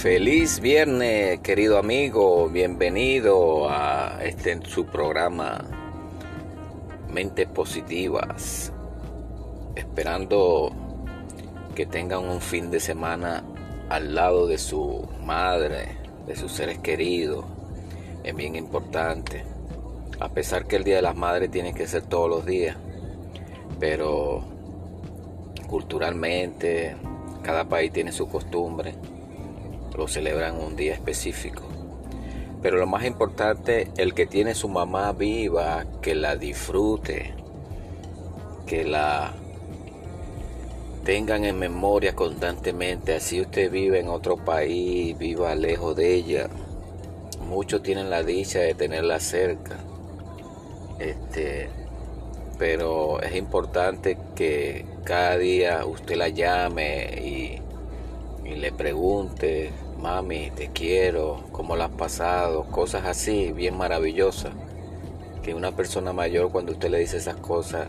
Feliz viernes, querido amigo. Bienvenido a este su programa Mentes Positivas. Esperando que tengan un fin de semana al lado de su madre, de sus seres queridos. Es bien importante. A pesar que el Día de las Madres tiene que ser todos los días. Pero culturalmente, cada país tiene su costumbre lo celebran un día específico. Pero lo más importante, el que tiene su mamá viva, que la disfrute, que la tengan en memoria constantemente. Así usted vive en otro país, viva lejos de ella. Muchos tienen la dicha de tenerla cerca. Este, pero es importante que cada día usted la llame y y le pregunte, mami, te quiero, cómo la has pasado, cosas así, bien maravillosas. Que una persona mayor cuando usted le dice esas cosas,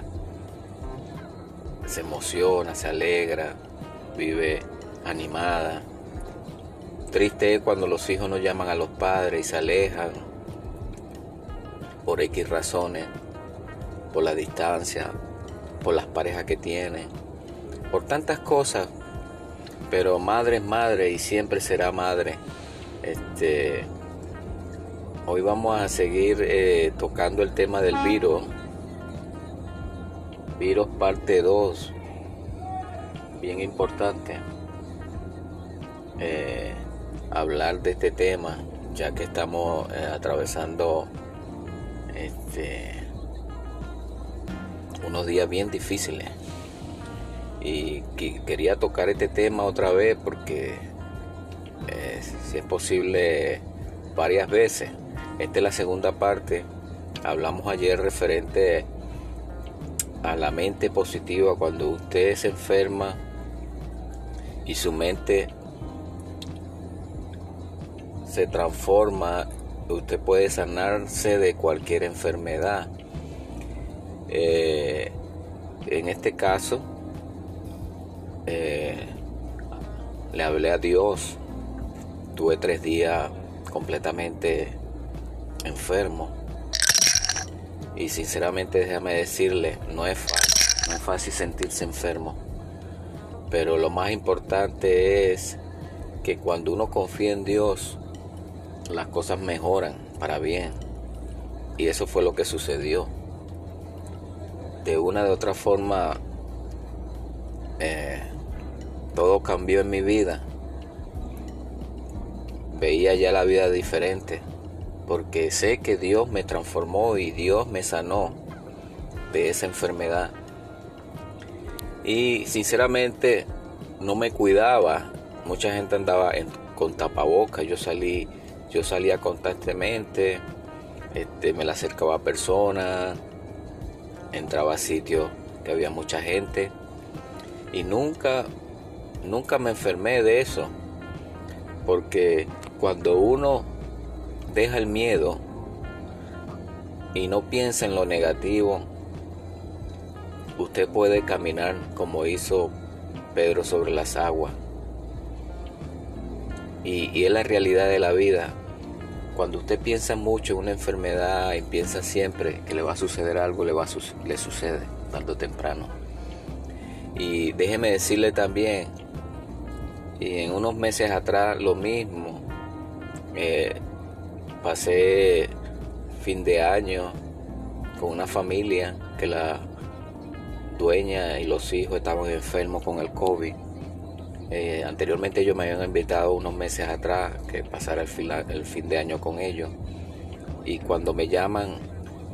se emociona, se alegra, vive animada. Triste es cuando los hijos no llaman a los padres y se alejan por X razones, por la distancia, por las parejas que tienen, por tantas cosas pero madre es madre y siempre será madre. Este, hoy vamos a seguir eh, tocando el tema del virus. Virus parte 2. Bien importante. Eh, hablar de este tema, ya que estamos eh, atravesando este, unos días bien difíciles y quería tocar este tema otra vez porque eh, si es posible varias veces. Esta es la segunda parte. Hablamos ayer referente a la mente positiva cuando usted se enferma y su mente se transforma, usted puede sanarse de cualquier enfermedad. Eh, en este caso, eh, le hablé a Dios. Tuve tres días completamente enfermo. Y sinceramente déjame decirle, no es fácil, no es fácil sentirse enfermo. Pero lo más importante es que cuando uno confía en Dios, las cosas mejoran para bien. Y eso fue lo que sucedió. De una de otra forma, eh, todo cambió en mi vida. Veía ya la vida diferente, porque sé que Dios me transformó y Dios me sanó de esa enfermedad. Y sinceramente no me cuidaba. Mucha gente andaba con tapabocas. Yo salí, yo salía constantemente. Este, me la acercaba a personas. Entraba a sitios que había mucha gente. Y nunca nunca me enfermé de eso, porque cuando uno deja el miedo y no piensa en lo negativo, usted puede caminar como hizo Pedro sobre las aguas. Y, es la realidad de la vida. Cuando usted piensa mucho en una enfermedad y piensa siempre que le va a suceder algo, le, va le sucede tarde o temprano. Y déjeme decirle también y en unos meses atrás lo mismo. Eh, pasé fin de año con una familia que la dueña y los hijos estaban enfermos con el COVID. Eh, anteriormente ellos me habían invitado unos meses atrás que pasara el el fin de año con ellos. Y cuando me llaman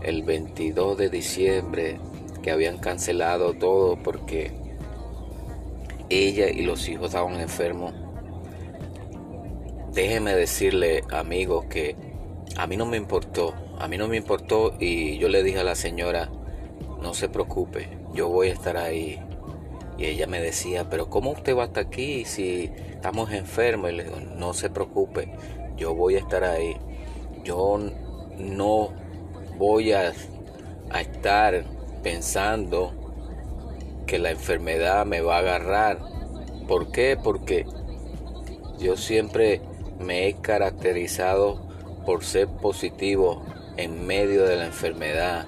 el 22 de diciembre que habían cancelado todo porque ella y los hijos estaban enfermos. Déjeme decirle, amigos, que a mí no me importó, a mí no me importó y yo le dije a la señora, no se preocupe, yo voy a estar ahí. Y ella me decía, pero ¿cómo usted va hasta aquí si estamos enfermos? Y le digo, no se preocupe, yo voy a estar ahí. Yo no voy a, a estar pensando que la enfermedad me va a agarrar. ¿Por qué? Porque yo siempre me he caracterizado por ser positivo en medio de la enfermedad,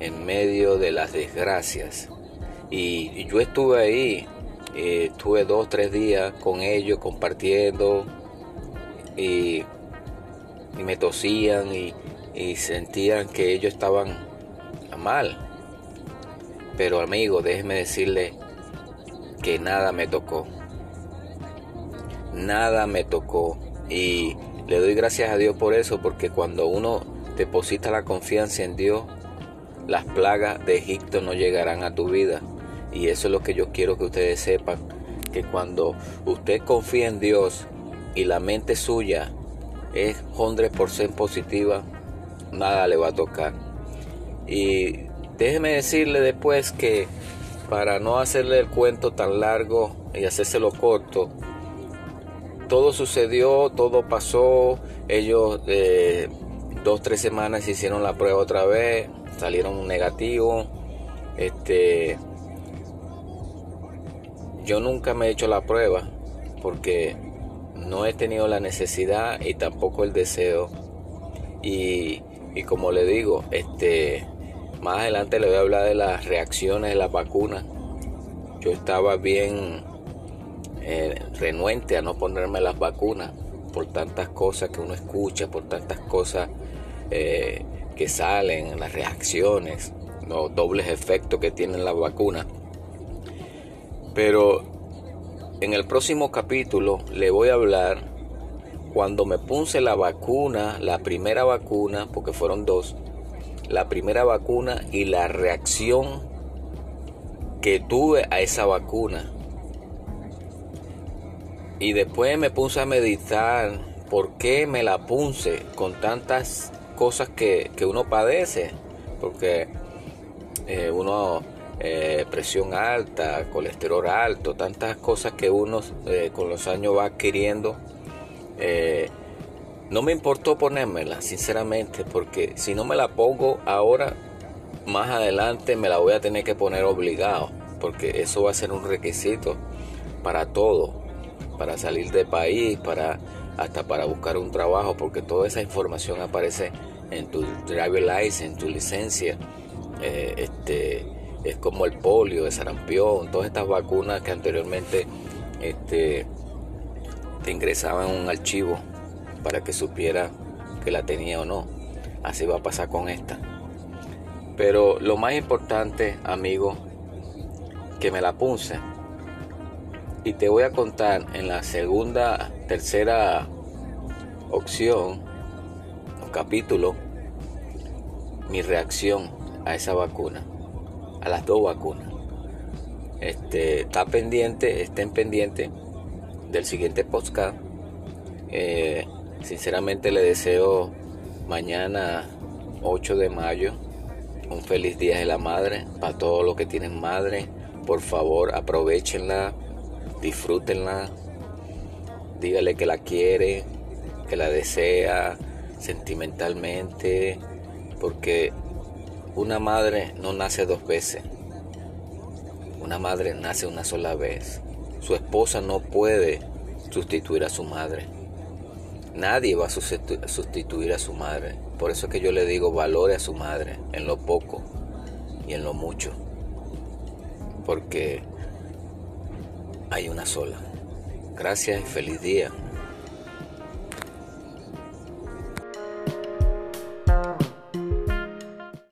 en medio de las desgracias. Y, yo estuve ahí, eh, estuve dos, tres días con ellos compartiendo y, me tosían y, y sentían que ellos estaban mal. Pero amigo, déjeme decirle que nada me tocó. Nada me tocó. Y le doy gracias a Dios por eso, porque cuando uno deposita la confianza en Dios, las plagas de Egipto no llegarán a tu vida. Y eso es lo que yo quiero que ustedes sepan, que cuando usted confía en Dios y la mente suya es 100% positiva, nada le va a tocar. Y déjeme decirle después que para no hacerle el cuento tan largo y hacérselo corto, todo sucedió, todo pasó, ellos eh, dos, tres semanas hicieron la prueba otra vez, salieron negativos, este, yo nunca me he hecho la prueba porque no he tenido la necesidad y tampoco el deseo. Y, y como le digo, este, más adelante le voy a hablar de las reacciones de las vacunas. Yo estaba bien eh, renuente a no ponerme las vacunas por tantas cosas que uno escucha, por tantas cosas eh, que salen, las reacciones, los dobles efectos que tienen las vacunas. Pero en el próximo capítulo le voy a hablar cuando me puse la vacuna, la primera vacuna, porque fueron dos, la primera vacuna y la reacción que tuve a esa vacuna. Y después me puse a meditar por qué me la puse con tantas cosas que, uno padece. Porque eh, uno, eh, presión alta, colesterol alto, tantas cosas que uno eh, con los años va adquiriendo. No me importó ponérmela, sinceramente, porque si no me la pongo ahora, más adelante me la voy a tener que poner obligado, porque eso va a ser un requisito para todo, para salir del país, para hasta para buscar un trabajo, porque toda esa información aparece en tu driver license, en tu licencia. Eh, este es como el polio, el sarampión, todas estas vacunas que anteriormente este, te ingresaban en un archivo para que supiera que la tenía o no. Así va a pasar con esta. Pero lo más importante, amigo, que me la puse. Y te voy a contar en la segunda, tercera opción capítulo mi reacción a esa vacuna, a las dos vacunas. Este, está pendiente, estén pendientes del siguiente podcast. Eh, Sinceramente le deseo mañana 8 de mayo un feliz día de la madre para todos los que tienen madre. Por favor, aprovechenla, disfrútenla, dígale que la quiere, que la desea sentimentalmente, porque una madre no nace dos veces. Una madre nace una sola vez. Su esposa no puede sustituir a su madre. Nadie va a sustituir a su madre. Por eso es que yo le digo valore a su madre en lo poco y en lo mucho. Porque hay una sola. Gracias y feliz día.